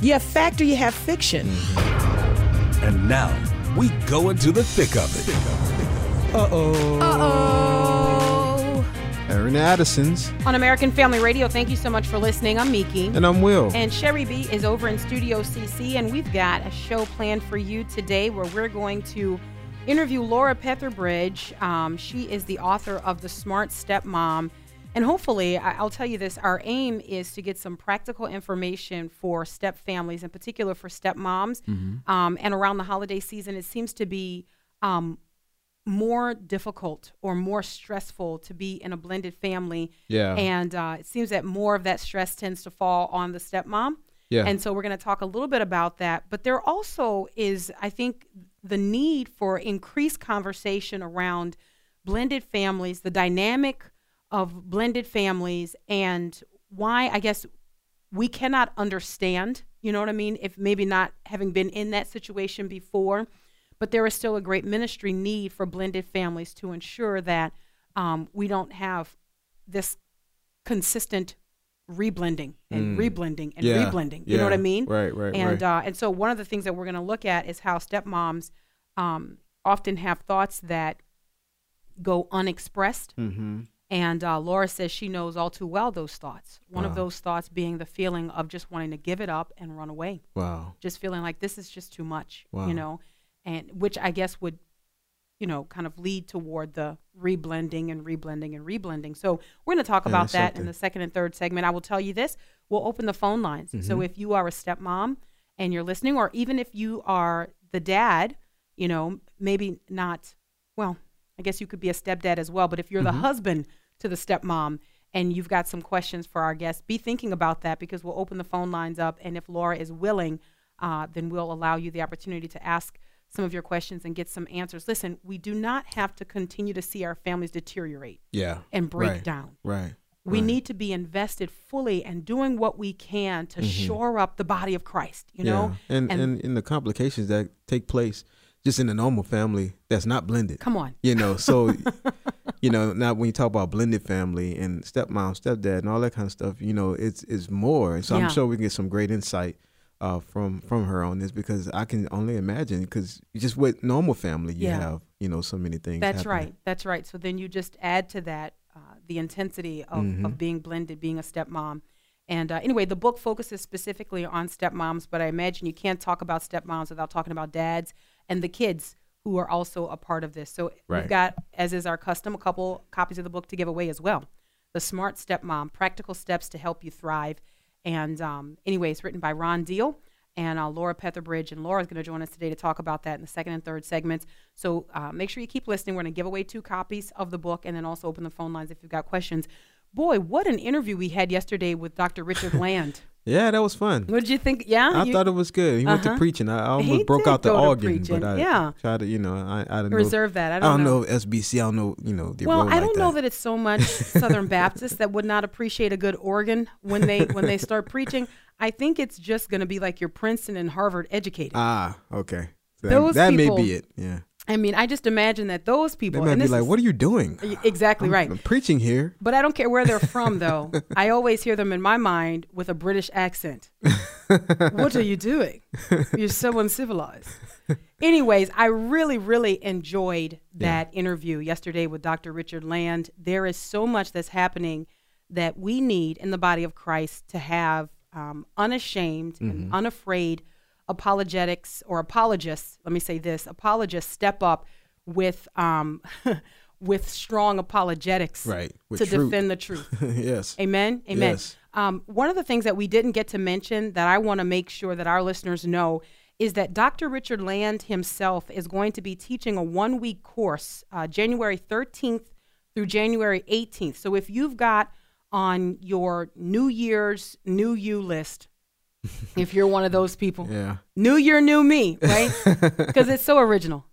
You have fact or you have fiction. And now we go into the thick of it. Uh oh. Uh oh. Aaron Addison's. On American Family Radio, thank you so much for listening. I'm Meeke. And I'm Wil. And Sherry B is over in Studio CC, and we've got a show planned for you today where we're going to interview Laura Petherbridge. Um, she is the author of The Smart Stepmom. And hopefully, I- I'll tell you this our aim is to get some practical information for step families, in particular for stepmoms. Um, and around the holiday season, it seems to be um, more difficult or more stressful to be in a blended family. Yeah. And uh, it seems that more of that stress tends to fall on the stepmom. Yeah. And so we're going to talk a little bit about that. But there also is, I think, the need for increased conversation around blended families, the dynamic of blended families, and why I guess we cannot understand, you know what I mean, if maybe not having been in that situation before. But there is still a great ministry need for blended families to ensure that um, we don't have this consistent reblending and reblending and Mm. Yeah, reblending. You know what I mean? Right, right, And right. uh, and so one of the things that we're going to look at is how stepmoms um, often have thoughts that go unexpressed. Mm-hmm. And uh, Laura says she knows all too well those thoughts. One of those thoughts being the feeling of just wanting to give it up and run away, Wow. just feeling like this is just too much, Wow. you know, and which I guess would, you know, kind of lead toward the reblending and reblending and reblending. So we're going to talk Yeah, about that in the second and third segment. I will tell you this: we'll open the phone lines. Mm-hmm. So if you are a stepmom and you're listening, or even if you are the dad, you know, maybe not. Well, I guess you could be a stepdad as well. But if you're Mm-hmm. the husband to the stepmom and you've got some questions for our guests, be thinking about that because we'll open the phone lines up. And if Laura is willing, uh, then we'll allow you the opportunity to ask some of your questions and get some answers. Listen, we do not have to continue to see our families deteriorate Yeah. and break right, down. Right. We right. need to be invested fully and doing what we can to shore up the body of Christ, you know? Mm-hmm. And, and in the complications that take place just in a normal family that's not blended. come on. You know, so you know, now when you talk about blended family and stepmom, stepdad, and all that kind of stuff, you know, it's it's more. And so Yeah. I'm sure we can get some great insight uh, from from her on this because I can only imagine because just with normal family, you Yeah. have you know so many things. That's happening. right. That's right. So then you just add to that uh, the intensity of, Mm-hmm. of being blended, being a stepmom. And uh, anyway, the book focuses specifically on stepmoms, but I imagine you can't talk about stepmoms without talking about dads and the kids who are also a part of this. So Right. we've got, as is our custom, a couple copies of the book to give away as well. The Smart Stepmom: Practical Steps to Help You Thrive. And um, anyway, it's written by Ron Deal and uh, Laura Petherbridge. And Laura is going to join us today to talk about that in the second and third segments. So uh, make sure you keep listening. We're going to give away two copies of the book and then also open the phone lines if you've got questions. Boy, what an interview we had yesterday with Dr. Richard Land. Yeah, that was fun. what did you think? Yeah? I You thought it was good. He went to Uh-huh. preaching. I almost He broke out the organ, but I yeah. tried to, you know, I, I didn't know. reserve that. I I don't, don't know. know SBC. I don't know, you know, the Well, I like don't know that. that it's so much Southern Baptists that would not appreciate a good organ when they when they start preaching. I think it's just going to be like your Princeton and Harvard educated. Ah, okay. So Those that, that may be it. Yeah. I mean, I just imagine that those They people. might and be like, "What are you doing?" Exactly I'm- right. I'm preaching here. But I don't care where they're from, though. I always hear them in my mind with a British accent. what are you doing? You're so uncivilized. Anyways, I really, really enjoyed that interview yesterday with Dr. Richard Land. There is so much that's happening that we need in the body of Christ to have um, unashamed and unafraid apologetics or apologists. Let me say this: apologists step up with um, with strong apologetics Right, to truth. defend the truth. yes. Amen. Amen. Yes. Um, one of the things that we didn't get to mention that I want to make sure that our listeners know is that Dr. Richard Land himself is going to be teaching a one week course, uh, January 13th through January 18th. So if you've got on your New Year's New You list if you're one of those people. Yeah. New year, new me, right? Because it's so original.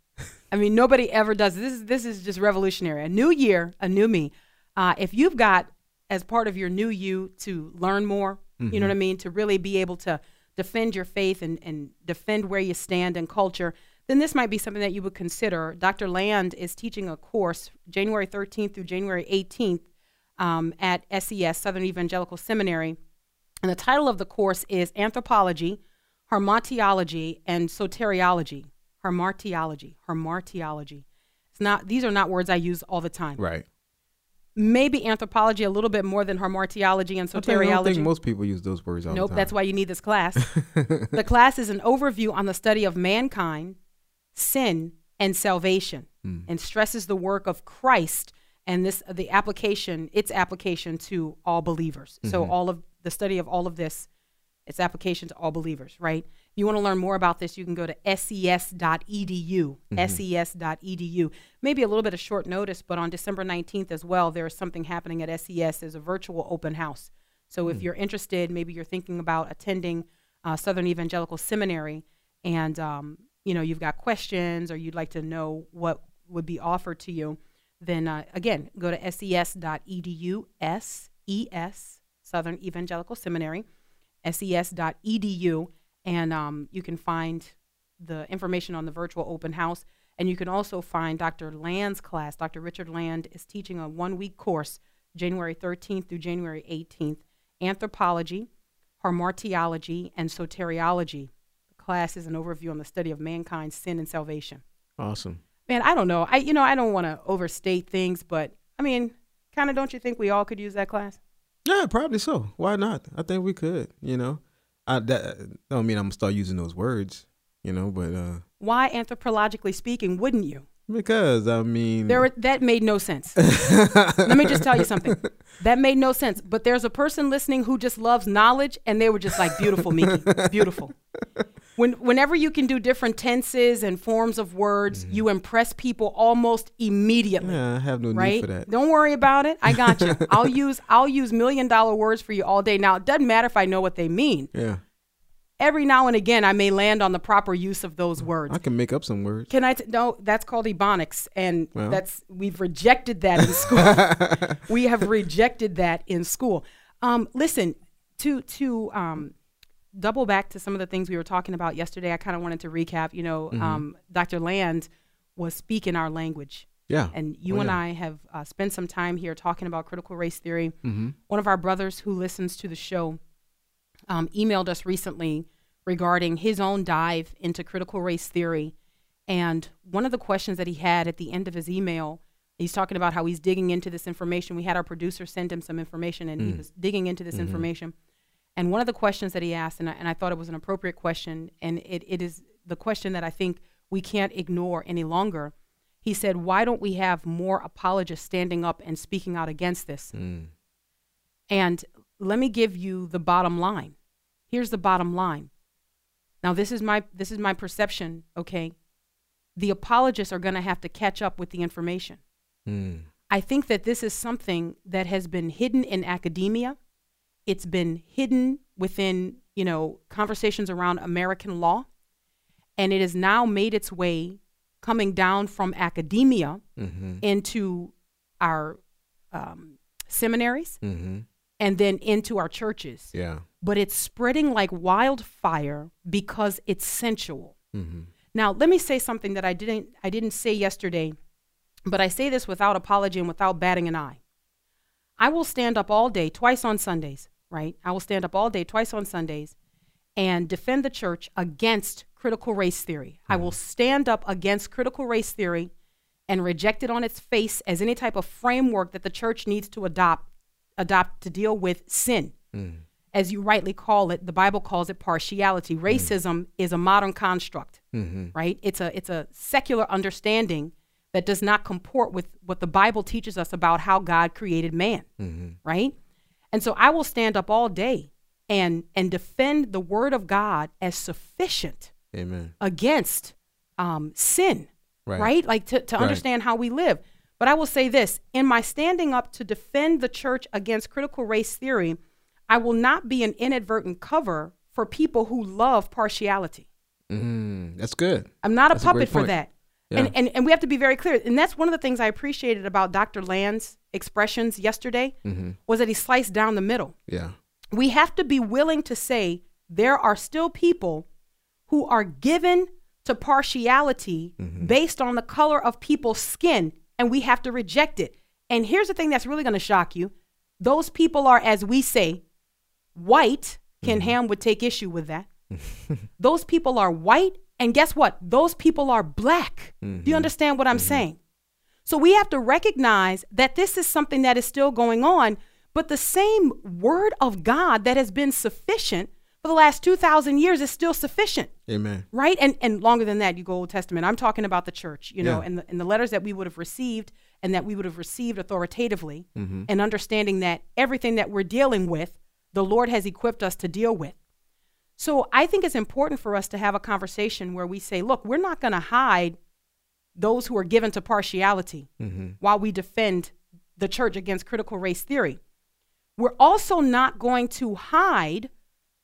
I mean, nobody ever does this. Is this is just revolutionary? A new year, a new me. Uh, if you've got as part of your new you to learn more, you know what I mean, to really be able to defend your faith and, and defend where you stand in culture, then this might be something that you would consider. Dr. Land is teaching a course January 13th through January 18th um, at SES, Southern Evangelical Seminary. And the title of the course is Anthropology, Hamartiology, and Soteriology. Hamartiology. Hamartiology. It's not, these are not words I use all the time. Right. Maybe anthropology a little bit more than hamartiology and think- I don't think soteriology. most people use those words all Nope, that's why you need this class. the class is an overview on the study of mankind, sin, and salvation, Hmm. and stresses the work of Christ and this the application, its application to all believers. Mm-hmm. So all of the study of all of this, its application to all believers, right? If you want to learn more about this, you can go to E ses.edu, Mm-hmm. ses.edu. Maybe a little bit of short notice, but on December 19th as well, there is something happening at SES. There's a virtual open house. So Hmm. if you're interested, maybe you're thinking about attending uh, Southern Evangelical Seminary, and um, you know you've got questions or you'd like to know what would be offered to you, then uh, again go to ses.edu, S-E-S, Southern Evangelical Seminary, ses.edu, and um, you can find the information on the virtual open house. And you can also find Dr. Land's class. Dr. Richard Land is teaching a one week course, January 13th through January 18th Anthropology, Hamartiology, and Soteriology. The class is an overview on the study of mankind, sin, and salvation. Awesome. Man, I don't know. I you know I don't want to overstate things, but I mean, kind of don't you think we all could use that class? Yeah, probably so. Why not? I think we could. You know, I that don't mean I'm gonna start using those words. You know, but uh Why, anthropologically speaking, wouldn't you? because I mean, There, that made no sense. Let me just tell you something. That made no sense. But there's a person listening who just loves knowledge, and they were just like, "Beautiful, Meeke, beautiful." When, whenever you can do different tenses and forms of words, you impress people almost immediately. yeah, I have no need for that. Don't worry about it. I got you. I'll use I'll use million dollar words for you all day. Now it doesn't matter if I know what they mean. Yeah, Every now and again, I may land on the proper use of those words. I can make up some words. Can I? T- no, that's called ebonics, and Well. that's we've rejected that in school. we have rejected that in school. Um, listen, to to um, double back to some of the things we were talking about yesterday. I kind of wanted to recap. You know, Mm-hmm. um, Dr. Land was speaking our language, Yeah, and you Oh, and yeah. I have uh, spent some time here talking about critical race theory. Mm-hmm. One of our brothers who listens to the show um, emailed us recently regarding his own dive into critical race theory. And one of the questions that he had at the end of his email, he's talking about how he's digging into this information. We had our producer send him some information, and he was digging into this information. And one of the questions that he asked, and I, and I thought it was an appropriate question, and it, it is the question that I think we can't ignore any longer. He said, Why don't we have more apologists standing up and speaking out against this? Mm. And let me give you the bottom line. Here's the bottom line. Now this is my this is my perception, okay? The apologists are going to have to catch up with the information. Mm. I think that this is something that has been hidden in academia. It's been hidden within, you know, conversations around American law, and it has now made its way coming down from academia Mm-hmm. into our um, seminaries Mm-hmm. and then into our churches. Yeah. But it's spreading like wildfire because it's sensual. Mm-hmm. Now, let me say something that I didn't I didn't say yesterday, but I say this without apology and without batting an eye. I will stand up all day, twice on Sundays, right? I will stand up all day, twice on Sundays, and defend the church against critical race theory. I will mm. stand up against critical race theory and reject it on its face as any type of framework that the church needs to adopt adopt to deal with sin. Mm. As you rightly call it, the Bible calls it partiality. Mm. Racism is a modern construct, mm-hmm. right? It's a it's a secular understanding that does not comport with what the Bible teaches us about how God created man, mm-hmm. right? And so I will stand up all day and and defend the word of God as sufficient Amen. against um, sin, Right. right? Like to, to Right. understand how we live. But I will say this in my standing up to defend the church against critical race theory, I will not be an inadvertent cover for people who love partiality. Mm, that's good. I'm not a That's a puppet for that. Yeah. And, and and we have to be very clear. And that's one of the things I appreciated about Dr. Land's expressions yesterday Mm-hmm. was that he sliced down the middle. Yeah. We have to be willing to say there are still people who are given to partiality Mm-hmm. based on the color of people's skin, and we have to reject it. And here's the thing that's really going to shock you those people are, as we say, white. Ken Mm-hmm. Ham would take issue with that. those people are white, and guess what? Those people are black. Do Mm-hmm. you understand what I'm saying? So we have to recognize that this is something that is still going on, but the same word of God that has been sufficient for the last 2,000 years is still sufficient, Amen. right? And, and longer than that, you go Old Testament. I'm talking about the church, you know, Yeah. and, the, and the letters that we would have received and that we would have received authoritatively, Mm-hmm. and understanding that everything that we're dealing with, the Lord has equipped us to deal with. So I think it's important for us to have a conversation where we say, look, we're not going to hide those who are given to partiality mm-hmm. while we defend the church against critical race theory. We're also not going to hide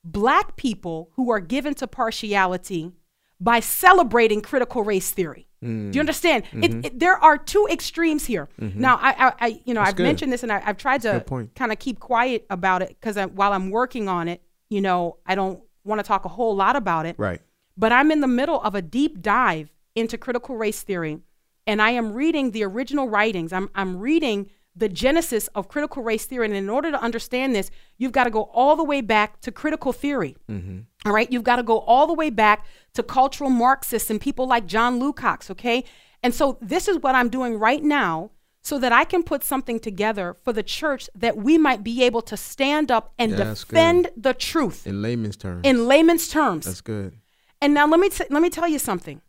black people who are given to partiality by celebrating critical race theory. Do you mm. understand? It, mm-hmm. it, there are two extremes here. Mm-hmm. Now, I, I, I, you know, That's I've good. mentioned this, and I, I've tried to kind of keep quiet about it because while I'm working on it, you know, I don't want to talk a whole lot about it. Right. But I'm in the middle of a deep dive into critical race theory, and I am reading the original writings. I'm, I'm reading the genesis of critical race theory. And in order to understand this, you've got to go all the way back to critical theory. Mm-hmm. All right. You've got to go all the way back to cultural Marxists and people like John Lukács. Okay. And so this is what I'm doing right now so that I can put something together for the church that we might be able to stand up and Yeah, defend the truth In layman's terms. in layman's terms. that's good. And now let me t- let me tell you something.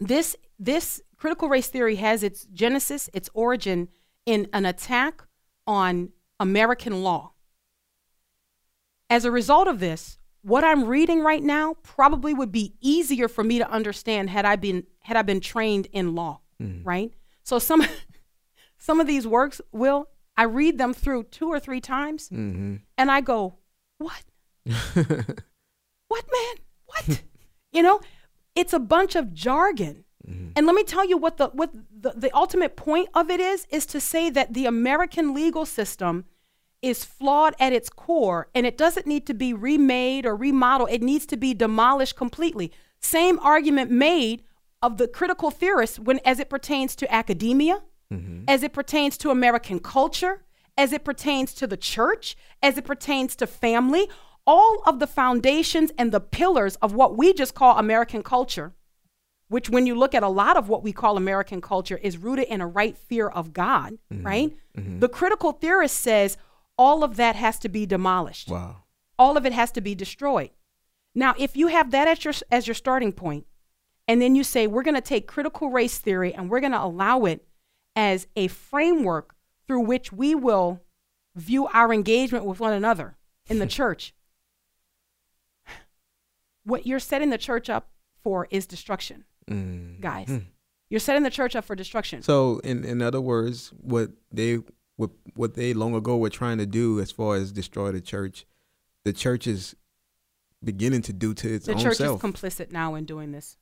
This this critical race theory has its genesis, its origin in an attack on American law. As a result of this, what I'm reading right now probably would be easier for me to understand had I been had I been trained in law, hmm. right? So some some of these works will I read them through two or three times Mm-hmm. and I go, "What? what man? What?" you know, it's a bunch of jargon. And let me tell you what the what the, the ultimate point of it is is to say that the American legal system is flawed at its core and it doesn't need to be remade or remodeled. It needs to be demolished completely. Same argument made of the critical theorists when as it pertains to academia, Mm-hmm. as it pertains to American culture, as it pertains to the church, as it pertains to family, all of the foundations and the pillars of what we just call American culture which when you look at a lot of what we call American culture is rooted in a right fear of God, mm-hmm. right? Mm-hmm. The critical theorist says all of that has to be demolished. Wow. All of it has to be destroyed. Now, if you have that as your as your starting point, and then you say we're going to take critical race theory and we're going to allow it as a framework through which we will view our engagement with one another in the church. What you're setting the church up for is destruction Mm. guys. You're setting the church up for destruction. So, in in other words, what they what what they long ago were trying to do, as far as destroy the church, the church is beginning to do to its the own church is complicit now in doing this.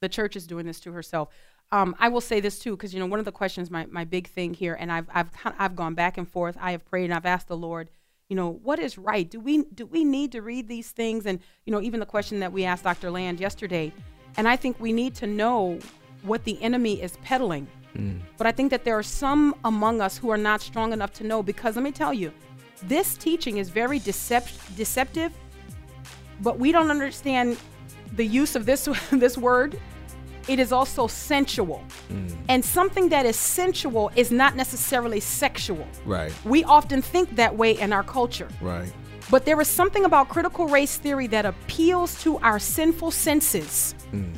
The church is doing this to herself. Um, I will say this too, because you know one of the questions, my, my big thing here, and I've I've I've gone back and forth. I have prayed and I've asked the Lord, you know, what is right? Do we do we need to read these things? And you know, even the question that we asked Dr. Land yesterday, and I think we need to know what the enemy is peddling. But I think that there are some among us who are not strong enough to know because let me tell you, this teaching is very decept- deceptive, but we don't understand the use of this this word. It is also sensual. Mm. And something that is sensual is not necessarily sexual. Right. We often think that way in our culture. Right. But there is something about critical race theory that appeals to our sinful senses mm.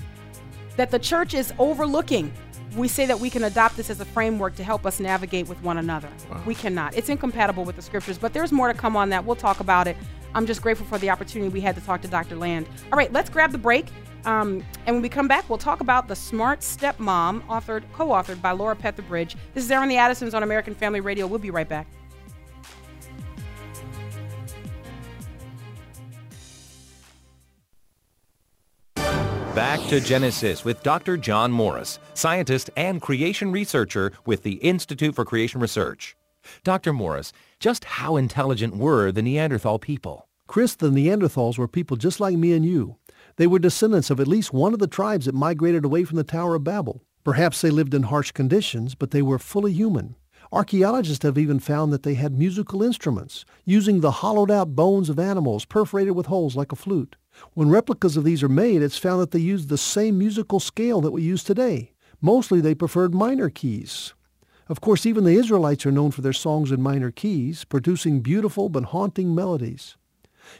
that the church is overlooking. We say that we can adopt this as a framework to help us navigate with one another. We cannot. It's incompatible with the scriptures, but there's more to come on that. We'll talk about it. I'm just grateful for the opportunity we had to talk to Dr. Land. All right, let's grab the break. Um, and when we come back, we'll talk about The Smart Stepmom, authored, co-authored by Laura Petherbridge. This is Aaron the Addisons on American Family Radio. We'll be right back. Back to Genesis with Dr. John Morris, scientist and creation researcher with the Institute for Creation Research. Dr. Morris, just how intelligent were the Neanderthal people? Chris, the Neanderthals were people just like me and you. They were descendants of at least one of the tribes that migrated away from the Tower of Babel. Perhaps they lived in harsh conditions, but they were fully human. Archaeologists have even found that they had musical instruments, using the hollowed out bones of animals perforated with holes like a flute. When replicas of these are made, it's found that they used the same musical scale that we use today. Mostly they preferred minor keys. Of course, even the Israelites are known for their songs in minor keys, producing beautiful but haunting melodies.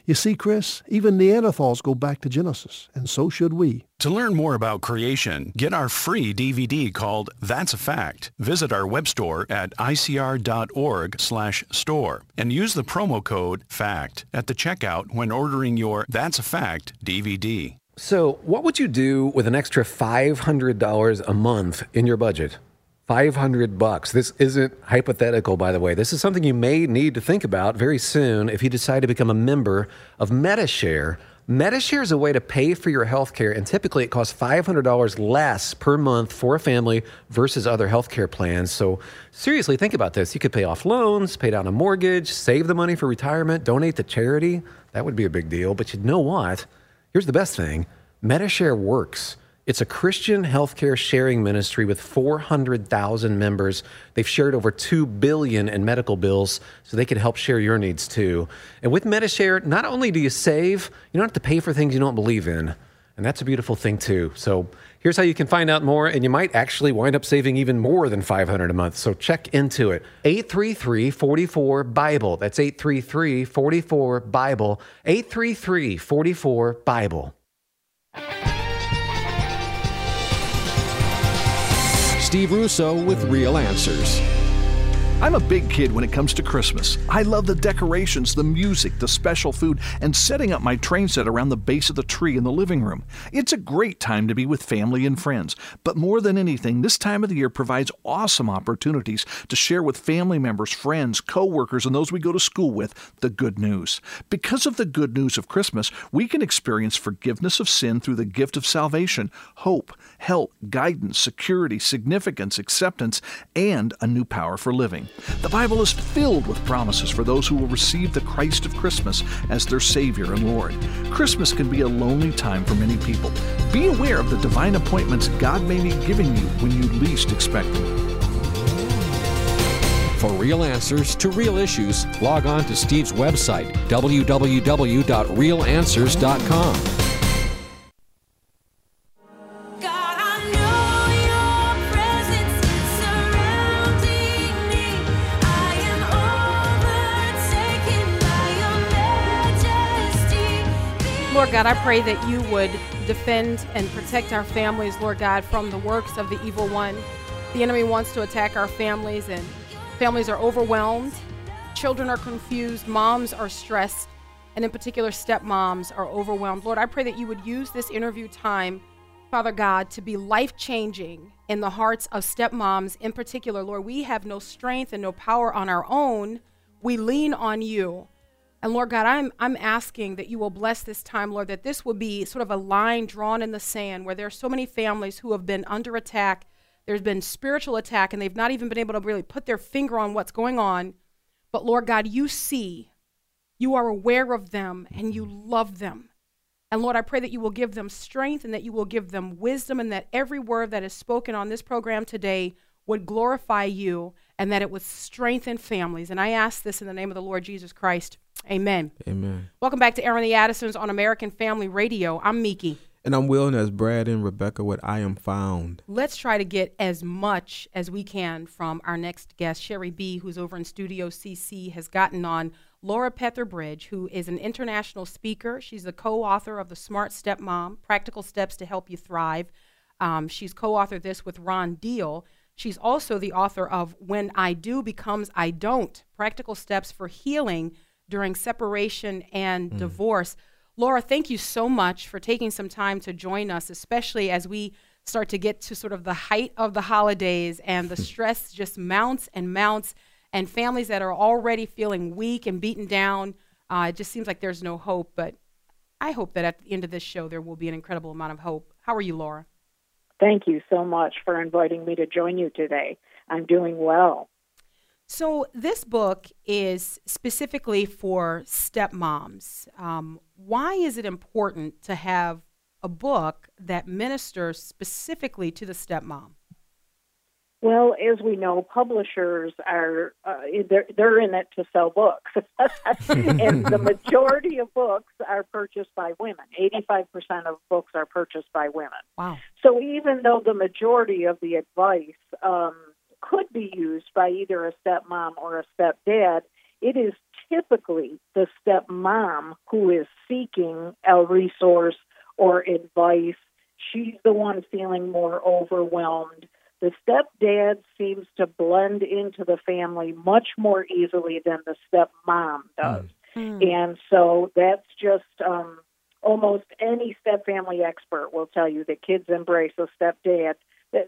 You see, Chris, even Neanderthals go back to Genesis, and so should we. To learn more about creation, get our free DVD called That's a Fact. Visit our web store at icr.org/store and use the promo code FACT at the checkout when ordering your That's a Fact DVD. So, what would you do with an extra $500 a month in your budget? 500 bucks. This isn't hypothetical, by the way. This is something you may need to think about very soon if you decide to become a member of Medi-Share. Medi-Share is a way to pay for your health care, and typically it costs $500 less per month for a family versus other healthcare plans. So, seriously, think about this. You could pay off loans, pay down a mortgage, save the money for retirement, donate to charity. That would be a big deal. But you know what? Here's the best thing Medi-Share works. It's a Christian healthcare sharing ministry with 400,000 members. They've shared over 2 billion in medical bills so they can help share your needs too. And with MediShare, not only do you save, you don't have to pay for things you don't believe in. And that's a beautiful thing too. So here's how you can find out more and you might actually wind up saving even more than 500 a month. So check into it. 833-44-BIBLE. That's 833-44-BIBLE. 833-44-BIBLE. Steve Russo with Real Answers. I'm a big kid when it comes to Christmas. I love the decorations, the music, the special food, and setting up my train set around the base of the tree in the living room. It's a great time to be with family and friends. But more than anything, this time of the year provides awesome opportunities to share with family members, friends, co-workers, and those we go to school with the good news. Because of the good news of Christmas, we can experience forgiveness of sin through the gift of salvation, hope, help, guidance, security, significance, acceptance, and a new power for living. The Bible is filled with promises for those who will receive the Christ of Christmas as their Savior and Lord. Christmas can be a lonely time for many people. Be aware of the divine appointments God may be giving you when you least expect them. For real answers to real issues, log on to Steve's website, www.realanswers.com. Lord God, I pray that you would defend and protect our families, Lord God, from the works of the evil one. The enemy wants to attack our families, and families are overwhelmed. Children are confused. Moms are stressed. And in particular, stepmoms are overwhelmed. Lord, I pray that you would use this interview time, Father God, to be life changing in the hearts of stepmoms in particular. Lord, we have no strength and no power on our own. We lean on you. And Lord God, I'm, I'm asking that you will bless this time, Lord, that this will be sort of a line drawn in the sand where there are so many families who have been under attack. There's been spiritual attack, and they've not even been able to really put their finger on what's going on. But Lord God, you see, you are aware of them, and you love them. And Lord, I pray that you will give them strength and that you will give them wisdom, and that every word that is spoken on this program today would glorify you and that it would strengthen families. And I ask this in the name of the Lord Jesus Christ. Amen. Amen. Welcome back to Aaron the Addisons on American Family Radio. I'm Meeke. And I'm Wil, and as Brad and Rebecca with I Am Found. Let's try to get as much as we can from our next guest, Sherry B., who's over in Studio CC, has gotten on Laura Petherbridge, who is an international speaker. She's the co author of The Smart Stepmom Practical Steps to Help You Thrive. Um, she's co authored this with Ron Deal. She's also the author of When I Do Becomes I Don't Practical Steps for Healing During Separation and Mm. Divorce. Laura, thank you so much for taking some time to join us, especially as we start to get to sort of the height of the holidays and the stress just mounts and mounts, and families that are already feeling weak and beaten down. Uh, it just seems like there's no hope, but I hope that at the end of this show there will be an incredible amount of hope. How are you, Laura? Thank you so much for inviting me to join you today. I'm doing well. So, this book is specifically for stepmoms. Um, why is it important to have a book that ministers specifically to the stepmom? Well, as we know, publishers are uh, they're, they're in it to sell books, and the majority of books are purchased by women. Eighty-five percent of books are purchased by women. Wow! So even though the majority of the advice um, could be used by either a stepmom or a stepdad, it is typically the stepmom who is seeking a resource or advice. She's the one feeling more overwhelmed the stepdad seems to blend into the family much more easily than the stepmom does. Mm. And so that's just um, almost any stepfamily expert will tell you that kids embrace a stepdad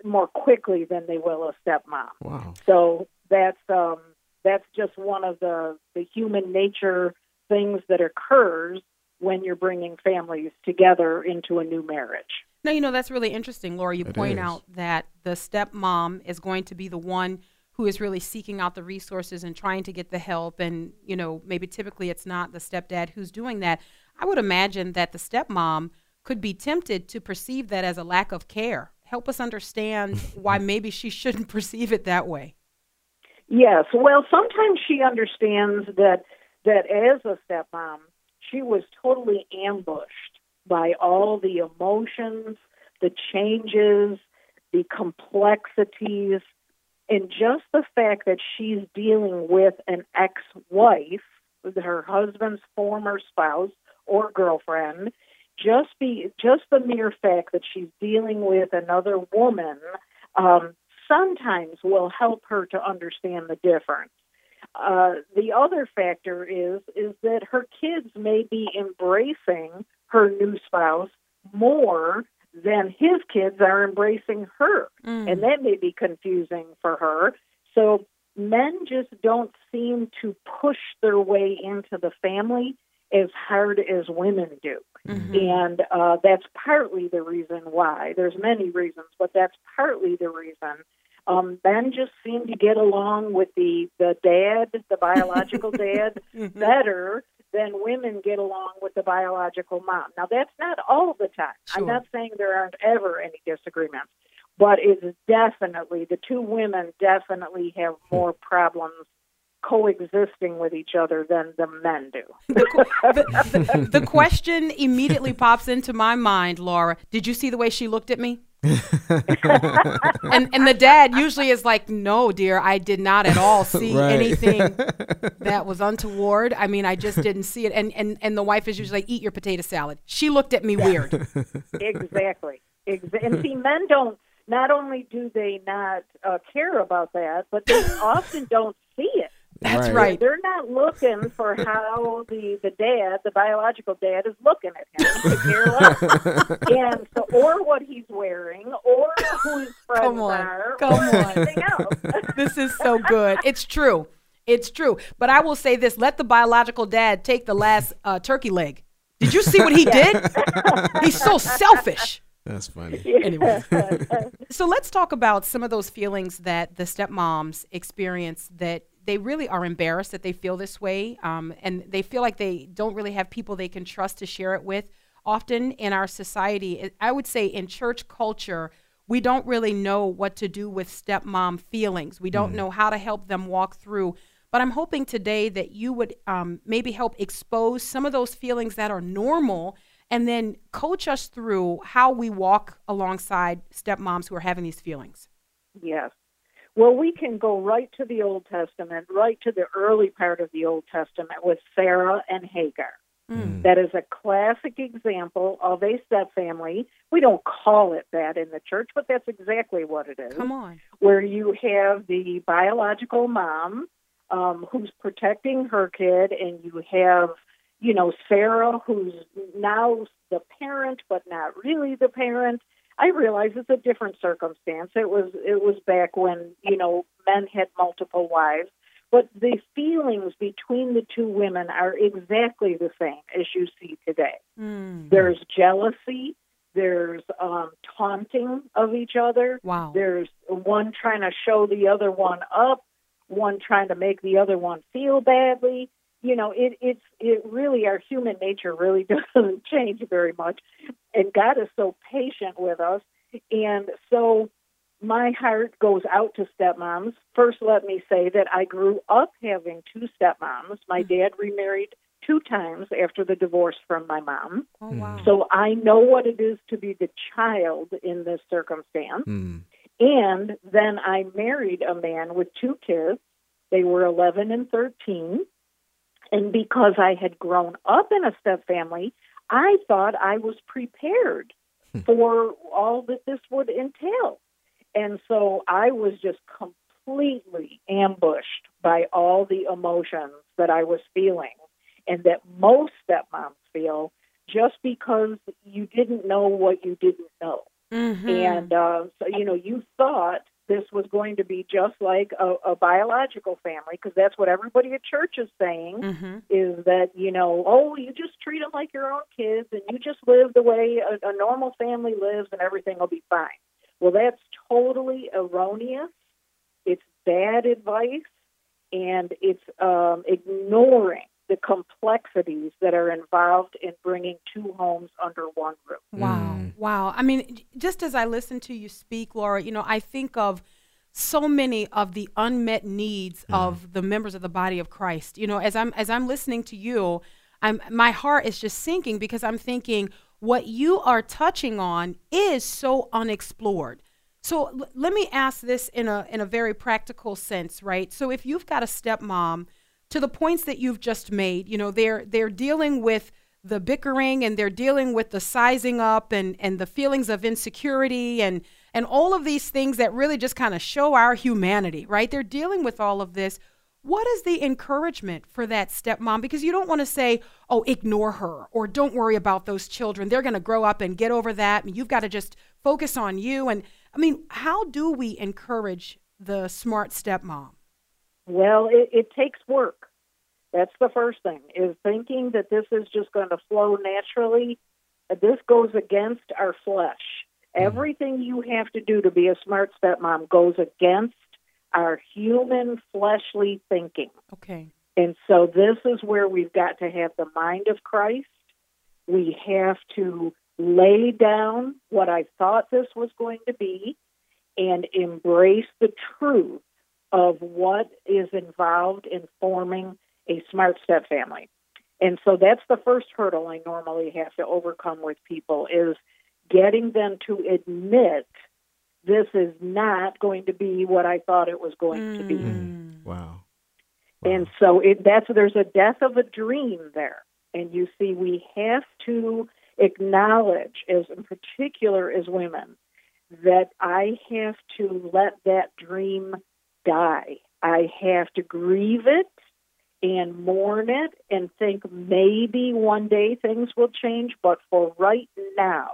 more quickly than they will a stepmom. Wow. So that's um, that's just one of the, the human nature things that occurs when you're bringing families together into a new marriage. No, you know, that's really interesting, Laura. You It point is. out that the stepmom is going to be the one who is really seeking out the resources and trying to get the help. And, you know, maybe typically it's not the stepdad who's doing that. I would imagine that the stepmom could be tempted to perceive that as a lack of care. Help us understand why maybe she shouldn't perceive it that way. Yes. Well, sometimes she understands that that as a stepmom, she was totally ambushed by all the emotions, the changes, the complexities, and just the fact that she's dealing with an ex-wife, her husband's former spouse or girlfriend. Just be just the mere fact that she's dealing with another woman um, sometimes will help her to understand the difference. Uh, the other factor is is that her kids may be embracing her new spouse more than his kids are embracing her, Mm. and that may be confusing for her. So men just don't seem to push their way into the family as hard as women do. And uh, that's partly the reason why. There's many reasons, but that's partly the reason. Um, men just seem to get along with the, the dad, the biological dad, better than women get along with the biological mom. Now, that's not all the time. I'm not saying there aren't ever any disagreements, but it's definitely, the two women definitely have more problems coexisting with each other than the men do. the, the, the question immediately pops into my mind, Laura. Did you see the way she looked at me? and and the dad usually is like, "No, dear, I did not at all see Right. anything that was untoward. I mean, I just didn't see it." And and and the wife is usually like, "Eat your potato salad." She looked at me weird. exactly. Exa- and see, men don't. Not only do they not uh, care about that, but they often don't see it. That's Right. right. They're not looking for how the the dad, the biological dad, is looking at him. They care less. and so, or what he's wearing, or who his friends Come on. are, Come or on. anything else. this is so good. It's true. It's true. But I will say this: let the biological dad take the last uh, turkey leg. Did you see what he did? He's so selfish. That's funny. Anyway. So let's talk about some of those feelings that the stepmoms experience that they really are embarrassed that they feel this way. Um, and they feel like they don't really have people they can trust to share it with. Often in our society, I would say in church culture, we don't really know what to do with stepmom feelings. We don't know how to help them walk through. But I'm hoping today that you would um, maybe help expose some of those feelings that are normal and then coach us through how we walk alongside stepmoms who are having these feelings. Yes. Well, we can go right to the Old Testament, right to the early part of the Old Testament with Sarah and Hagar. That is a classic example of a step family. We don't call it that in the church, but that's exactly what it is. Come on. Where you have the biological mom um, who's protecting her kid, and you have, you know, Sarah who's now the parent, but not really the parent. I realize it's a different circumstance. It was it was back when you know men had multiple wives, but the feelings between the two women are exactly the same as you see today. Mm. There's jealousy, There's um, taunting of each other. Wow. There's one trying to show the other one up, one trying to make the other one feel badly. You know, it, it's it really our human nature really doesn't change very much, and God is so patient with us, and so my heart goes out to stepmoms. First, let me say that I grew up having two stepmoms. My dad remarried two times after the divorce from my mom. Oh, wow. So I know what it is to be the child in this circumstance. Mm. And then I married a man with two kids. They were 11 and 13. And because I had grown up in a step family, I thought I was prepared for all that this would entail. And so I was just completely ambushed by all the emotions that I was feeling and that most stepmoms feel just because you didn't know what you didn't know. Mhm. And uh, so, you know, you thought this was going to be just like a, a biological family because that's what everybody at church is saying Mhm. is that, you know, oh, you just treat them like your own kids and you just live the way a, a normal family lives and everything will be fine. Well, that's totally erroneous. It's bad advice and it's um, ignoring the complexities that are involved in bringing two homes under one roof. Wow. Mm. Wow. I mean, just as I listen to you speak, Laura, you know, I think of so many of the unmet needs mm. of the members of the body of Christ. You know, as I'm as I'm listening to you, I'm my heart is just sinking because I'm thinking what you are touching on is so unexplored. So l- let me ask this in a in a very practical sense, right? So if you've got a stepmom to the points that you've just made, you know, they're they're dealing with the bickering and they're dealing with the sizing up and and the feelings of insecurity and and all of these things that really just kind of show our humanity, right? They're dealing with all of this. What is the encouragement for that stepmom? Because you don't want to say, oh, ignore her or don't worry about those children. They're going to grow up and get over that. You've got to just focus on you. And I mean, how do we encourage the smart stepmom? Well, it, it takes work. That's the first thing, is thinking that this is just going to flow naturally. This goes against our flesh. Mm-hmm. Everything you have to do to be a smart stepmom goes against our human fleshly thinking. Okay. And so this is where we've got to have the mind of Christ. We have to lay down what I thought this was going to be and embrace the truth of what is involved in forming a smart step family. And so that's the first hurdle I normally have to overcome with people is getting them to admit this is not going to be what I thought it was going to be. Mm. Mm. Wow. And so it, that's there's a death of a dream there. And you see, we have to acknowledge, as in particular as women, that I have to let that dream die. I have to grieve it and mourn it and think maybe one day things will change, but for right now,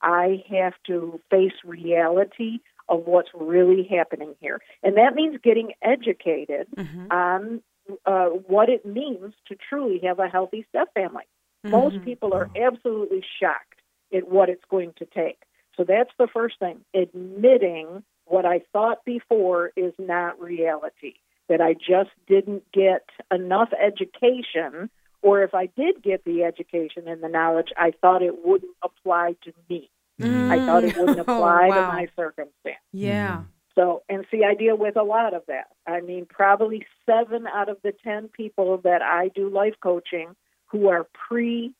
I have to face reality of what's really happening here. And that means getting educated on uh, what it means to truly have a healthy step family. Most people are absolutely shocked at what it's going to take. So that's the first thing admitting what I thought before is not reality, that I just didn't get enough education, or if I did get the education and the knowledge, I thought it wouldn't apply to me. Mm. I thought it wouldn't Oh, apply wow. to my circumstance. Yeah. So, and see, I deal with a lot of that. I mean, probably seven out of the 10 people that I do life coaching who are pre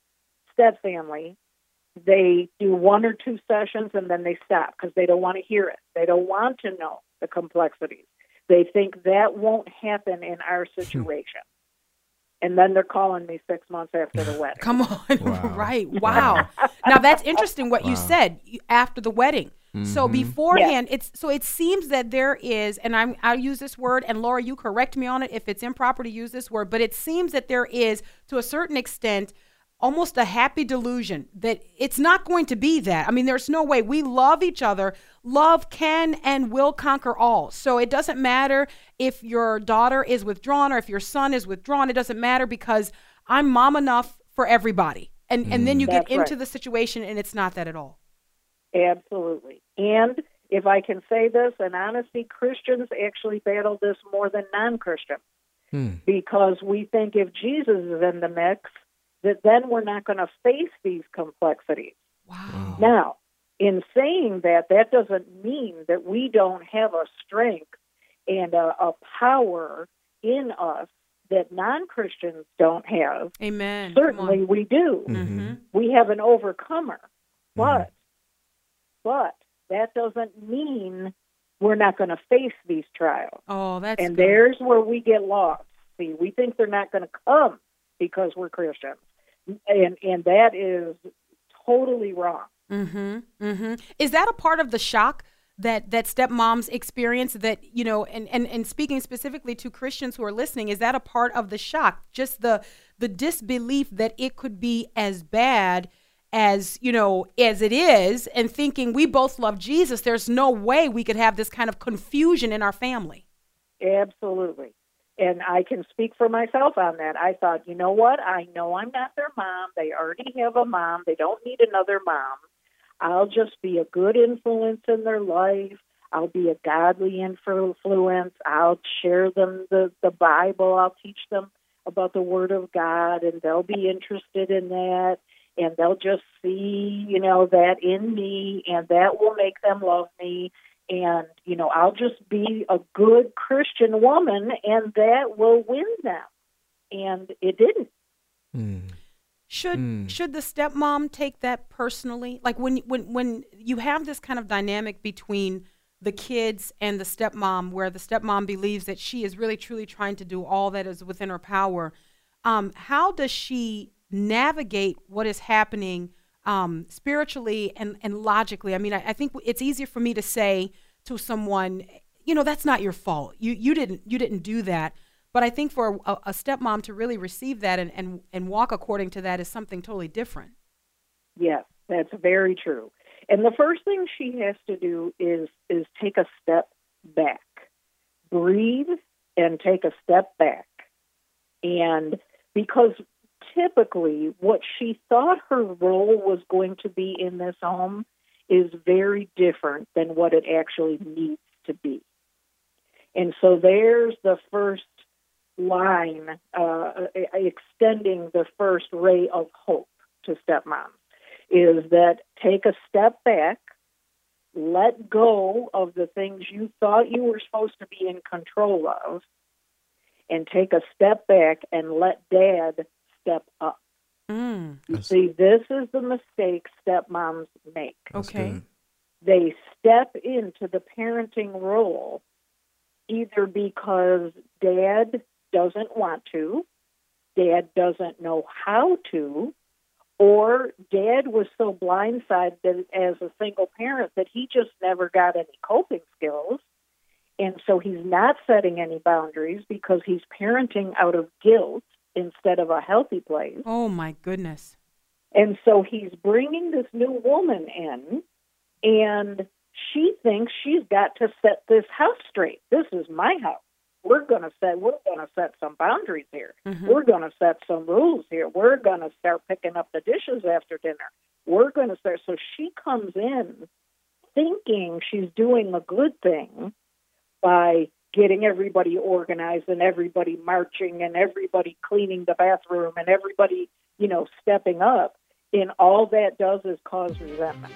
step family, they do one or two sessions and then they stop because they don't want to hear it. They don't want to know the complexities. They think that won't happen in our situation. and then they're calling me six months after the wedding. Come on. right. Wow. now that's interesting what you said after the wedding. So Mhm. beforehand, it's so it seems that there is, and I'm I'll use this word, and Laura, you correct me on it if it's improper to use this word, but it seems that there is, to a certain extent, almost a happy delusion that it's not going to be that. I mean, there's no way. We love each other. Love can and will conquer all. So it doesn't matter if your daughter is withdrawn or if your son is withdrawn. It doesn't matter because I'm mom enough for everybody. And and then you get into right. the situation and it's not that at all. Absolutely. And if I can say this in honesty, Christians actually battle this more than non Christians hmm. because we think if Jesus is in the mix, that then we're not going to face these complexities. Wow. Now, in saying that, that doesn't mean that we don't have a strength and a, a power in us that non Christians don't have. Amen. Certainly we do. Mm-hmm. We have an overcomer. But, but that doesn't mean we're not going to face these trials. Oh, that's and good. there's where we get lost. See, we think they're not going to come because we're Christians. And, and that is totally wrong. Mm-hmm. Mm-hmm. Is that a part of the shock that that stepmoms experience? That you know, and, and and speaking specifically to Christians who are listening, is that a part of the shock? Just the the disbelief that it could be as bad as you know as it is, and thinking we both love Jesus. There's no way we could have this kind of confusion in our family. Absolutely. And I can speak for myself on that. I thought, you know what? I know I'm not their mom. They already have a mom. They don't need another mom. I'll just be a good influence in their life. I'll be a godly influence. I'll share them the, the Bible. I'll teach them about the Word of God, and they'll be interested in that. And they'll just see, you know, that in me, and that will make them love me and you know i'll just be a good christian woman and that will win them. And it didn't. Should should the stepmom take that personally? Like when when when you have this kind of dynamic between the kids and the stepmom, where the stepmom believes that she is really truly trying to do all that is within her power, um, how does she navigate what is happening um, spiritually and, and logically? I mean, I, I think it's easier for me to say to someone, you know, that's not your fault. You you didn't you didn't do that. But I think for a, a stepmom to really receive that and, and, and walk according to that is something totally different. yes that's very true and the first thing she has to do is is take a step back breathe and take a step back and because typically what she thought her role was going to be in this home is very different than what it actually needs to be. And so there's the first line uh, extending the first ray of hope to stepmoms is that take a step back, let go of the things you thought you were supposed to be in control of, and take a step back and let dad step up. Mm, You see, this is the mistake stepmoms make. okay. They step into the parenting role either because dad doesn't want to, dad doesn't know how to, or dad was so blindsided as a single parent that he just never got any coping skills. And so he's not setting any boundaries because he's parenting out of guilt instead of a healthy place. Oh my goodness. And so he's bringing this new woman in, and she thinks she's got to set this house straight. This is my house. We're going to set we're going to set some boundaries here. Mm-hmm. We're going to set some rules here. We're going to start picking up the dishes after dinner. We're going to start so she comes in thinking she's doing a good thing by getting everybody organized and everybody marching and everybody cleaning the bathroom and everybody, you know, stepping up. And all that does is cause resentment.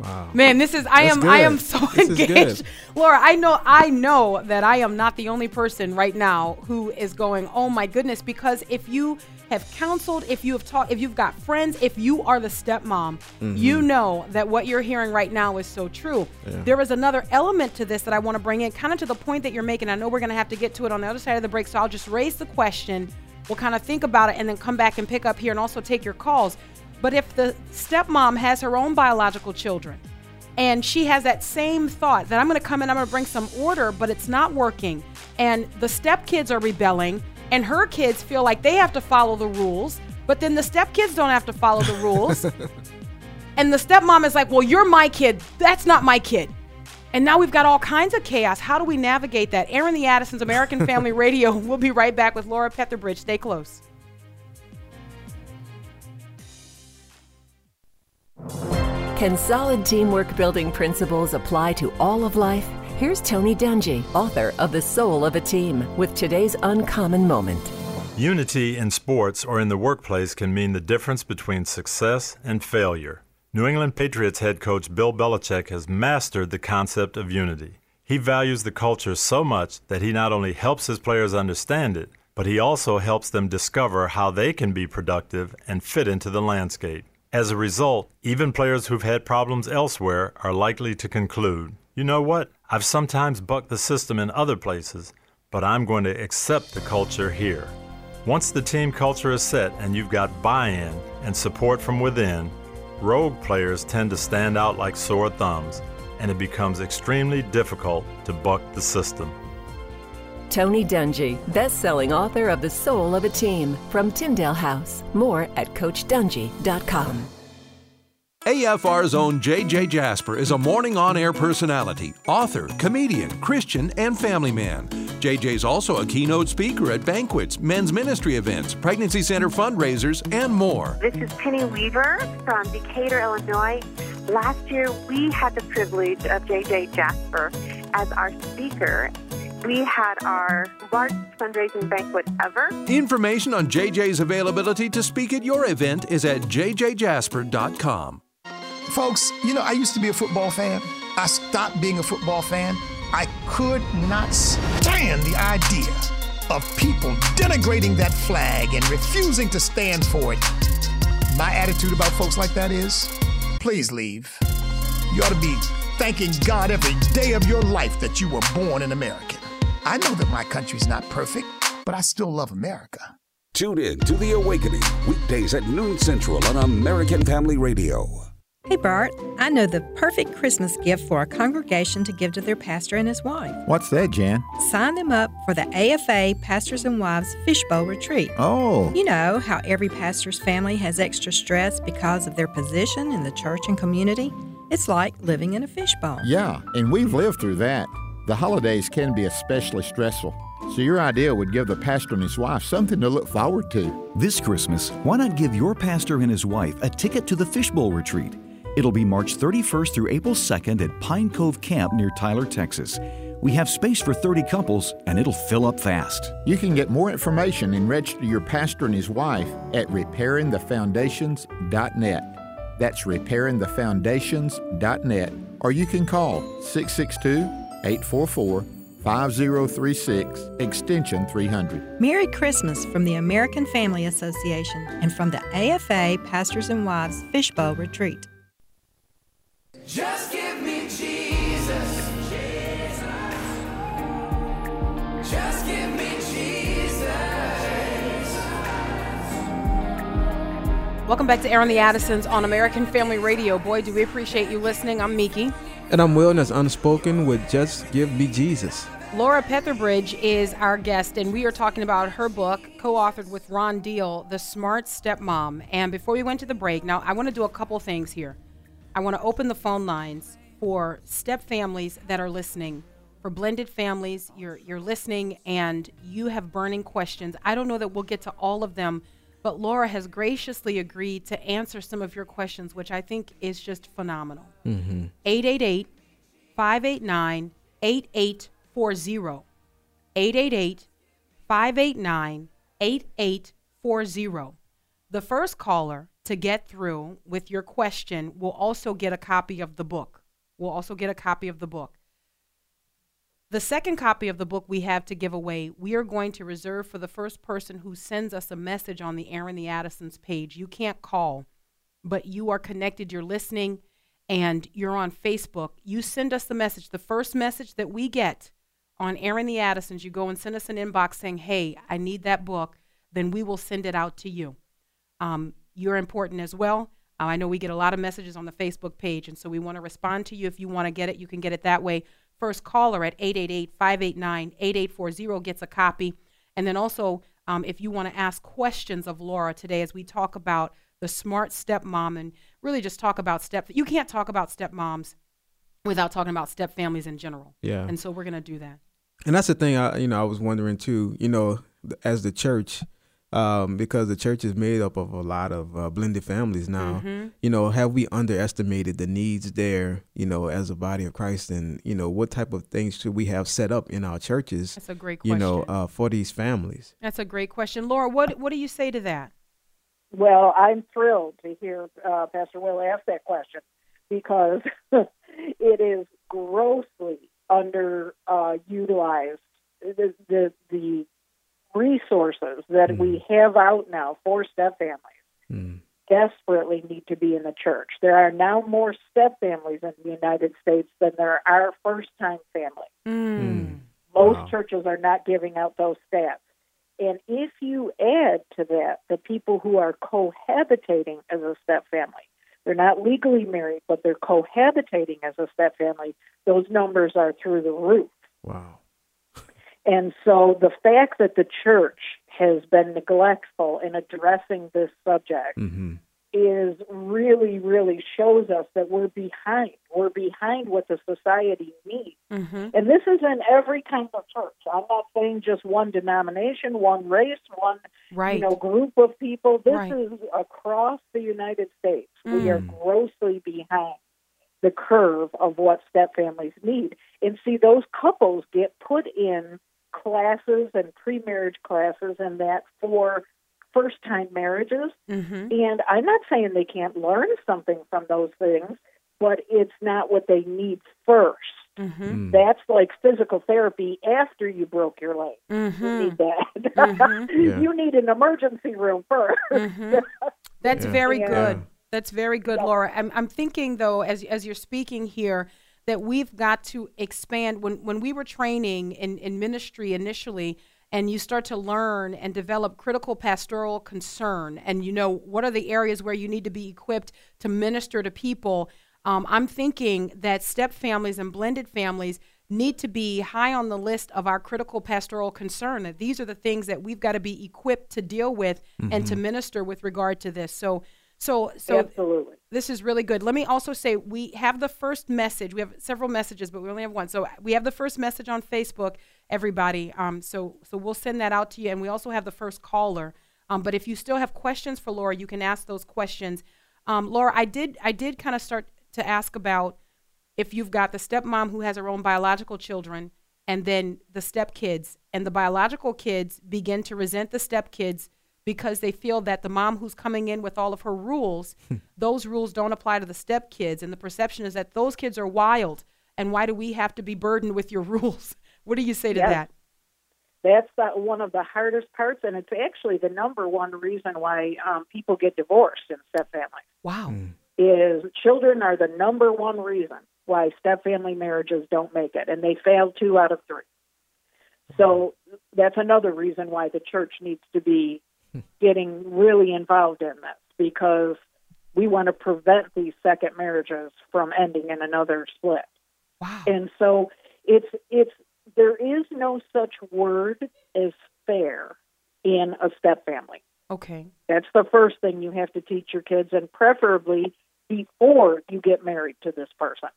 Wow. Man, this is I That's am I am so This engaged. Laura, I know I know that I am not the only person right now who is going, "Oh my goodness," because if you have counseled, if you have talked, if you've got friends, if you are the stepmom, mm-hmm. you know that what you're hearing right now is so true. There is another element to this that I want to bring in, kind of to the point that you're making. I know we're going to have to get to it on the other side of the break, so I'll just raise the question. We'll kind of think about it and then come back and pick up here and also take your calls. But if the stepmom has her own biological children and she has that same thought that I'm going to come in, I'm going to bring some order, but it's not working, and the stepkids are rebelling, and her kids feel like they have to follow the rules, but then the stepkids don't have to follow the rules. and the stepmom is like, Well, you're my kid. That's not my kid. And now we've got all kinds of chaos. How do we navigate that? Airing the Addisons, American Family Radio. We'll be right back with Laura Petherbridge. Stay close. Can solid teamwork building principles apply to all of life? Here's Tony Dungy, author of The Soul of a Team, with today's uncommon moment. Unity in sports or in the workplace can mean the difference between success and failure. New England Patriots head coach Bill Belichick has mastered the concept of unity. He values the culture so much that he not only helps his players understand it, but he also helps them discover how they can be productive and fit into the landscape. As a result, even players who've had problems elsewhere are likely to conclude, you know what? I've sometimes bucked the system in other places, but I'm going to accept the culture here. Once the team culture is set and you've got buy in and support from within, rogue players tend to stand out like sore thumbs, and it becomes extremely difficult to buck the system. Tony Dungy, best-selling author of The Soul of a Team from Tyndale House. More at CoachDungy.com. AFR's own JJ Jasper is a morning on air personality, author, comedian, Christian, and family man. JJ's also a keynote speaker at banquets, men's ministry events, pregnancy center fundraisers, and more. This is Penny Weaver from Decatur, Illinois. Last year, we had the privilege of JJ Jasper as our speaker. We had our largest fundraising banquet ever. Information on JJ's availability to speak at your event is at jjjasper.com. Folks, you know, I used to be a football fan. I stopped being a football fan. I could not stand the idea of people denigrating that flag and refusing to stand for it. My attitude about folks like that is please leave. You ought to be thanking God every day of your life that you were born an American. I know that my country's not perfect, but I still love America. Tune in to The Awakening, weekdays at noon central on American Family Radio. Hey Bart, I know the perfect Christmas gift for a congregation to give to their pastor and his wife. What's that, Jan? Sign them up for the AFA Pastors and Wives Fishbowl Retreat. Oh. You know how every pastor's family has extra stress because of their position in the church and community? It's like living in a fishbowl. Yeah, and we've lived through that. The holidays can be especially stressful. So your idea would give the pastor and his wife something to look forward to. This Christmas, why not give your pastor and his wife a ticket to the Fishbowl Retreat? It'll be March 31st through April 2nd at Pine Cove Camp near Tyler, Texas. We have space for 30 couples and it'll fill up fast. You can get more information and register your pastor and his wife at repairingthefoundations.net. That's repairingthefoundations.net. Or you can call 662 844 5036 extension 300. Merry Christmas from the American Family Association and from the AFA Pastors and Wives Fishbowl Retreat. Just give me Jesus. Jesus. Just give me Jesus. Welcome back to Airing the Addisons on American Family Radio. Boy, do we appreciate you listening. I'm Meeke. And I'm Wil, and that's Unspoken with Just Give Me Jesus. Laura Petherbridge is our guest, and we are talking about her book, co authored with Ron Deal, The Smart Stepmom. And before we went to the break, now I want to do a couple things here. I want to open the phone lines for step families that are listening, for blended families. You're, you're listening and you have burning questions. I don't know that we'll get to all of them, but Laura has graciously agreed to answer some of your questions, which I think is just phenomenal. 888 589 8840. 888 589 8840. The first caller to get through with your question will also get a copy of the book. Will also get a copy of the book. The second copy of the book we have to give away, we are going to reserve for the first person who sends us a message on the Airing the Addisons page. You can't call, but you are connected, you're listening, and you're on Facebook. You send us the message. The first message that we get on Airing the Addisons, you go and send us an inbox saying, hey, I need that book, then we will send it out to you. Um, you're important as well. Uh, I know we get a lot of messages on the Facebook page, and so we want to respond to you. If you want to get it, you can get it that way. First caller at 888-589-8840 gets a copy. And then also, um, if you want to ask questions of Laura today as we talk about the smart stepmom and really just talk about step, you can't talk about stepmoms without talking about step families in general. Yeah. And so we're going to do that. And that's the thing I you know I was wondering too, you know, as the church, um, because the church is made up of a lot of uh, blended families now. Mhm. You know, have we underestimated the needs there? You know, as a body of Christ, and you know, what type of things should we have set up in our churches? That's a great question. You know, uh, for these families. That's a great question, Laura. What what do you say to that? Well, I'm thrilled to hear uh, Pastor Wil ask that question because it is grossly under uh, utilized. The, the the resources that we have out now for step families desperately need to be in the church. There are now more step families in the United States than there are first time families. Most churches are not giving out those stats. And if you add to that the people who are cohabitating as a step family, they're not legally married, but they're cohabitating as a step family, those numbers are through the roof. Wow. And so the fact that the church has been neglectful in addressing this subject Mm-hmm. Is really, really shows us that we're behind. We're behind what the society needs. Mm-hmm. And this is in every kind of church. I'm not saying just one denomination, one race, one Right. you know group of people. This Right. is across the United States. We are Mm. grossly behind the curve of what step families need. And see, those couples get put in classes and pre-marriage classes and that for first-time marriages. Mm-hmm. And I'm not saying they can't learn something from those things, but it's not what they need 1st Mm-hmm. That's like physical therapy after you broke your leg. Mm-hmm. You need that. Mhm. Yeah. You need an emergency room 1st Mhm. That's Yeah. very Yeah. good. That's very good, Laura. I'm, I'm thinking though, as as you're speaking here, that we've got to expand. When when we were training in in ministry initially, and you start to learn and develop critical pastoral concern, and you know what are the areas where you need to be equipped to minister to people. Um, I'm thinking that step families and blended families need to be high on the list of our critical pastoral concern. That these are the things that we've got to be equipped to deal with and to Mhm. minister with regard to this. So, so, so Absolutely. This is really good. Let me also say we have the first message. We have several messages, but we only have one. So we have the first message on Facebook, everybody. Um, so so we'll send that out to you, and we also have the first caller. Um, but if you still have questions for Laura, you can ask those questions. Um, Laura, I did I did kind of start to ask about if you've got the stepmom who has her own biological children and then the stepkids and the biological kids begin to resent the stepkids because they feel that the mom who's coming in with all of her rules those rules don't apply to the stepkids. And the perception is that those kids are wild. And why do we have to be burdened with your rules? What do you say to Yes. that? That's the, one of the hardest parts, and it's actually the number one reason why um, people get divorced in step families. wow. Is children are the number one reason why step family marriages don't make it, and they fail two out of three. So that's another reason why the church needs to be getting really involved in this because we want to prevent these second marriages from ending in another split. Wow. And so it's it's there is no such word as fair in a step family. okay That's the first thing you have to teach your kids, and preferably before you get married to this person.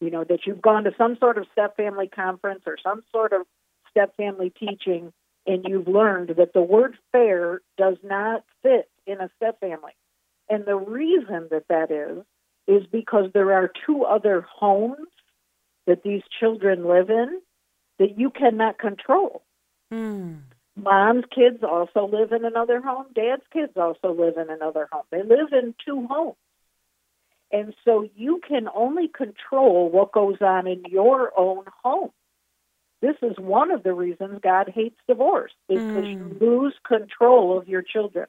You know, that you've gone to some sort of step family conference or some sort of step family teaching, and you've learned that the word fair does not fit in a step family. And the reason that that is, is because there are two other homes that these children live in that you cannot control. Mm. Mom's kids also live in another home. Dad's kids also live in another home. They live in two homes. And so you can only control what goes on in your own home. This is one of the reasons God hates divorce, because you mm. lose control of your children.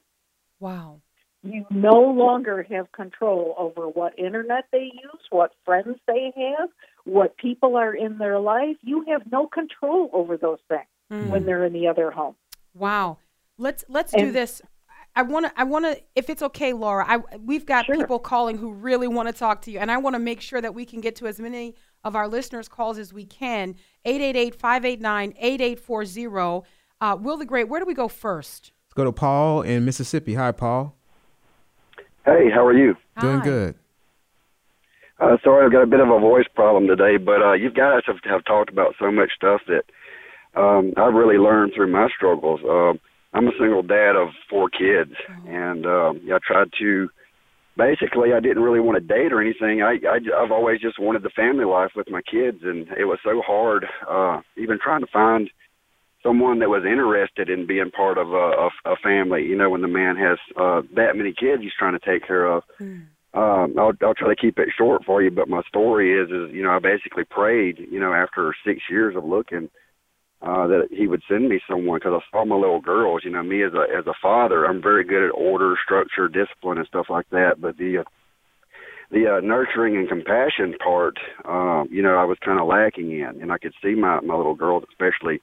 wow You no longer have control over what internet they use, what friends they have, what people are in their life. You have no control over those things mm. when they're in the other home. Wow. Let's let's do this. I want to I want to if it's okay, Laura. I we've got people calling who really want to talk to you and I want to make sure that we can get to as many of our listeners calls as we can. 888-589-8840. Uh Wil the Great, where do we go first? Let's go to Paul in Mississippi. Hi, Paul. Hey, how are you? Doing good. Uh, sorry, I've got a bit of a voice problem today, but uh, you guys have, have talked about so much stuff that um, I've really learned through my struggles. Uh, I'm a single dad of four kids, and um, yeah, I tried to. Basically, I didn't really want to date or anything. I, I I've always just wanted the family life with my kids, and it was so hard. Uh, even trying to find someone that was interested in being part of a, a, a family. You know, when the man has uh, that many kids he's trying to take care of. Um, I'll, I'll try to keep it short for you, but my story is, is you know, I basically prayed, you know, after six years of looking, uh, that he would send me someone because I saw my little girls. You know, me as a as a father, I'm very good at order, structure, discipline, and stuff like that. But the uh, the uh, nurturing and compassion part, um, you know, I was kind of lacking in, and I could see my my little girls, especially,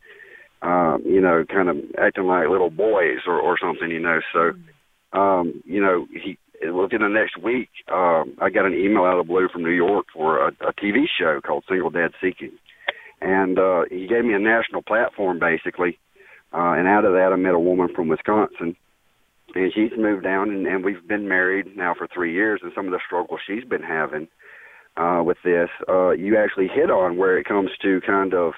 um, you know, kind of acting like little boys or or something, you know. So, um, you know, he within the next week, um, I got an email out of the blue from New York for a, a TV show called Single Dad Seeking, and uh, he gave me a national platform basically. Uh, and out of that, I met a woman from Wisconsin, and she's moved down, and, and we've been married now for three years. And some of the struggles she's been having uh, with this, uh, you actually hit on where it comes to kind of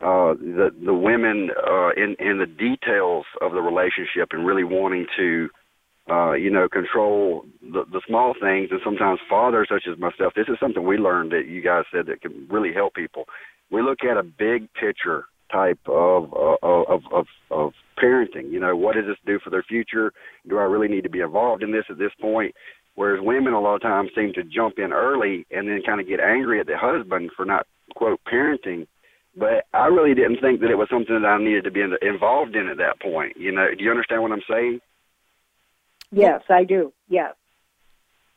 uh, the the women uh, in in the details of the relationship and really wanting to uh, you know, control the, the small things. And sometimes fathers, such as myself, this is something we learned that you guys said that can really help people. We look at a big picture type of of of of parenting. You know, what does this do for their future? Do I really need to be involved in this at this point? Whereas women a lot of times seem to jump in early and then kind of get angry at the husband for not quote parenting. But I really didn't think that it was something that I needed to be in, involved in at that point. You know, do you understand what I'm saying? Yes, I do. Yes.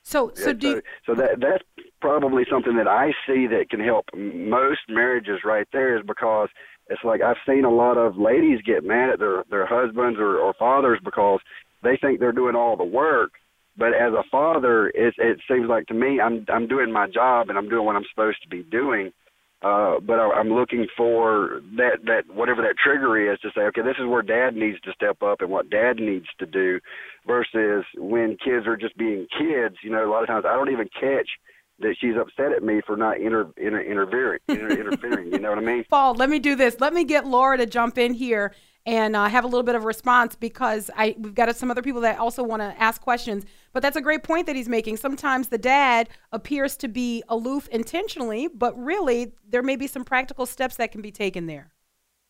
So, so Yeah, do you, so that that's probably something that I see that can help most marriages right there is because it's like I've seen a lot of ladies get mad at their their husbands or, or fathers because they think they're doing all the work. But as a father, it it seems like to me I'm I'm doing my job and I'm doing what I'm supposed to be doing. Uh, but I, I'm looking for that that whatever that trigger is to say, okay, this is where dad needs to step up and what dad needs to do, versus when kids are just being kids. You know, a lot of times I don't even catch that she's upset at me for not inter, inter, interfering. Inter, interfering. You know what I mean? Paul, let me do this. Let me get Laura to jump in here and uh, have a little bit of response because I we've got some other people that also want to ask questions. But that's a great point that he's making. Sometimes the dad appears to be aloof intentionally, but really there may be some practical steps that can be taken there.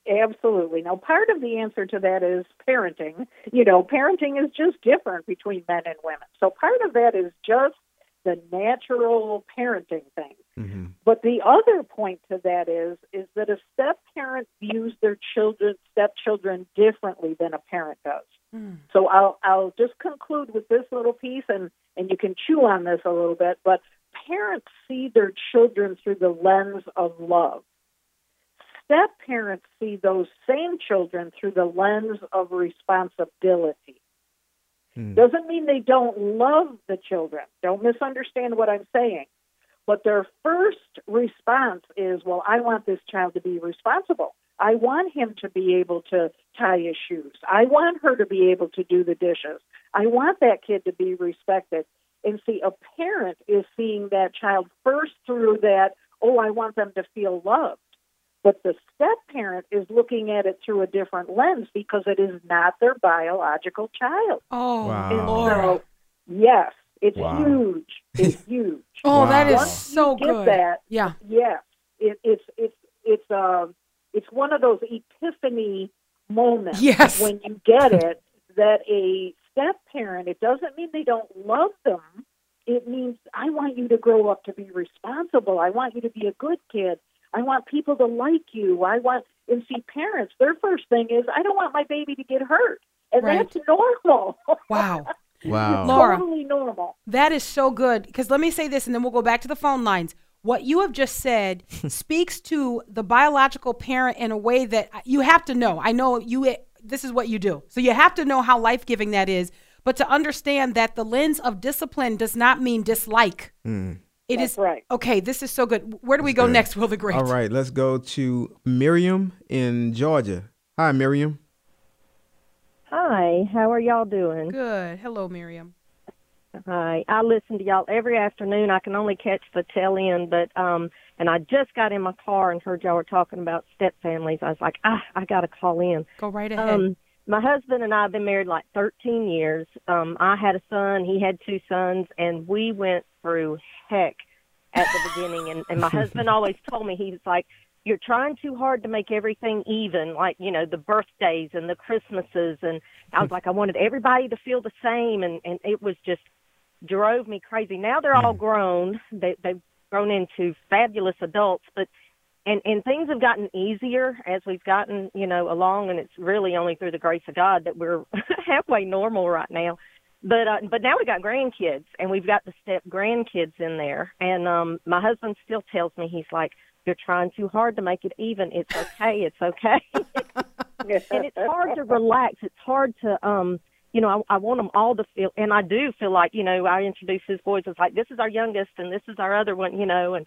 Absolutely. Now, part of the answer to that is parenting. You know, parenting is just different between men and women. So part of that is just the natural parenting thing. Mm-hmm. But the other point to that is is that a step parent views their children stepchildren differently than a parent does. Hmm. So I'll I'll just conclude with this little piece and and you can chew on this a little bit, but parents see their children through the lens of love. Step parents see those same children through the lens of responsibility. Hmm. Doesn't mean they don't love the children. Don't misunderstand what I'm saying. But their first response is, well, I want this child to be responsible. I want him to be able to tie his shoes. I want her to be able to do the dishes. I want that kid to be respected. And see, a parent is seeing that child first through that, oh, I want them to feel loved. But the step parent is looking at it through a different lens because it is not their biological child. Oh, Wow. So, yes, it's Wow. huge. It's huge. Oh, that is Once so you get good. That, Yeah. yes, it, it's it's it's um it's one of those epiphany moments. Yes. when you get it that a step parent. It doesn't mean they don't love them. It means I want you to grow up to be responsible. I want you to be a good kid. I want people to like you. I want and see parents. Their first thing is I don't want my baby to get hurt, and Right. that's normal. Wow. Wow. Laura. totally normal. That is so good. Because let me say this, and then we'll go back to the phone lines. What you have just said speaks to the biological parent in a way that you have to know. I know you. This is what you do, so you have to know how life giving that is. But to understand that the lens of discipline does not mean dislike. Mm. It That's is right. Okay, this is so good. Where do we go good. next, Wil the Great? All right, let's go to Miriam in Georgia. Hi, Miriam. Hi, how are y'all doing? Good. Hello, Miriam. Hi, I listen to y'all every afternoon. I can only catch the tail end, but um, and I just got in my car and heard y'all were talking about step families. I was like, ah, I got to call in. Go right ahead. Um, my husband and I have been married like 13 years. Um, I had a son, he had two sons, and we went through heck at the beginning. And, and my husband always told me, he was like, you're trying too hard to make everything even, like, you know, the birthdays and the Christmases. And I was like, I wanted everybody to feel the same. And, and it was just drove me crazy. Now they're all grown. They, they've grown into fabulous adults, but and and things have gotten easier as we've gotten you know along and it's really only through the grace of god that we're halfway normal right now. But uh, but now we got grandkids and we've got the step grandkids in there. And um my husband still tells me he's like you're trying too hard to make it even. It's okay it's okay. And it's hard to relax. It's hard to um you know I, I want them all to feel and i do feel like you know i introduce his boys as like this is our youngest and this is our other one you know and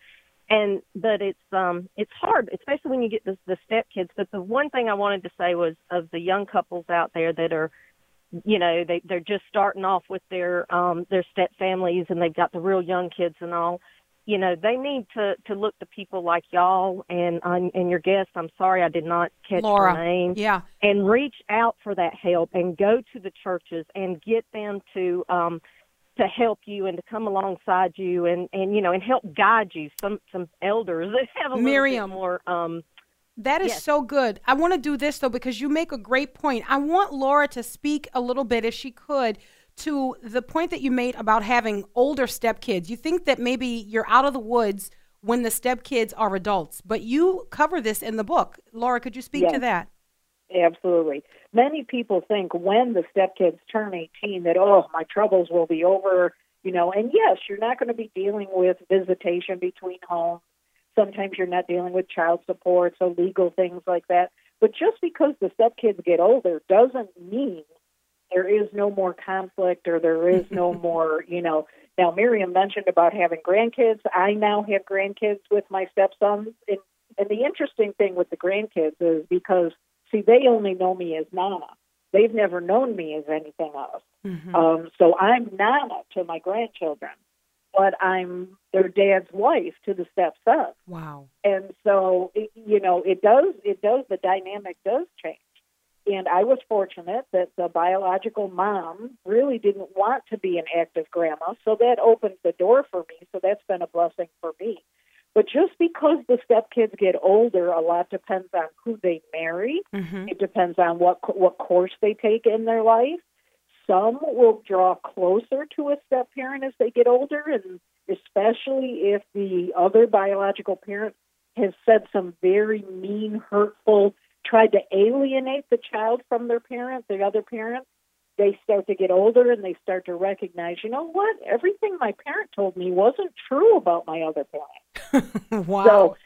and but it's um it's hard especially when you get the the step kids but the one thing i wanted to say was of the young couples out there that are you know they they're just starting off with their um their step families and they've got the real young kids and all you know they need to to look to people like y'all and um, and your guest i'm sorry i did not catch Laura. her name Yeah. and reach out for that help and go to the churches and get them to um to help you and to come alongside you and and you know and help guide you some some elders that have a Miriam. little bit more um That is Yes. so good. I want to do this though because you make a great point. I want Laura to speak a little bit, if she could, to the point that you made about having older stepkids. You think that maybe you're out of the woods when the stepkids are adults, but you cover this in the book. Laura, could you speak to that? Absolutely. Many people think when the stepkids turn 18 that, oh, my troubles will be over, you know, and yes, you're not going to be dealing with visitation between homes. Sometimes you're not dealing with child support, so legal things like that. But just because the stepkids get older doesn't mean there is no more conflict or there is no more, you know. Now, Miriam mentioned about having grandkids. I now have grandkids with my stepsons. And, and the interesting thing with the grandkids is because, see, they only know me as Nana. They've never known me as anything else. Um, so I'm Nana to my grandchildren, but I'm their dad's wife to the stepson. Wow. And so, it, you know, it does, it does, the dynamic does change. And I was fortunate that the biological mom really didn't want to be an active grandma, so that opened the door for me. So that's been a blessing for me. But just because the stepkids get older, a lot depends on who they marry. mhm It depends on what what course they take in their life. Some will draw closer to a step parent as they get older, and especially if the other biological parent has said some very mean, hurtful, tried to alienate the child from their parent, the other parent. They start to get older and they start to recognize, you know what? Everything my parent told me wasn't true about my other parent. wow. So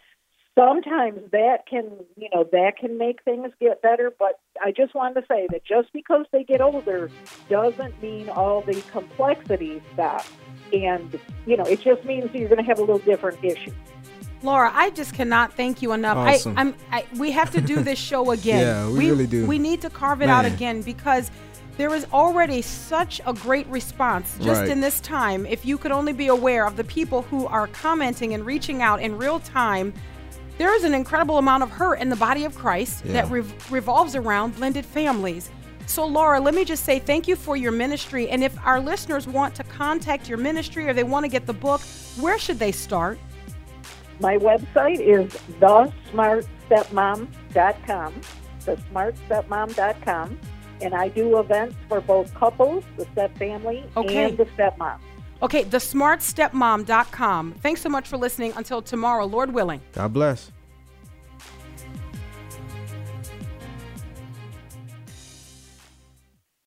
sometimes that can, you know, that can make things get better. But I just wanted to say that just because they get older doesn't mean all the complexities stop. And, you know, it just means you're going to have a little different issue. Laura, I just cannot thank you enough. Awesome. I, I'm, I, we have to do this show again. Yeah, we really do. We need to carve it out again because there is already such a great response just Right. in this time. If you could only be aware of the people who are commenting and reaching out in real time, there is an incredible amount of hurt in the body of Christ Yeah. that rev- revolves around blended families. So, Laura, let me just say thank you for your ministry. And if our listeners want to contact your ministry or they want to get the book, where should they start? My website is thesmartstepmom.com, thesmartstepmom.com, and I do events for both couples, the step family, Okay. and the stepmom. Okay, thesmartstepmom.com. Thanks so much for listening. Until tomorrow, Lord willing. God bless.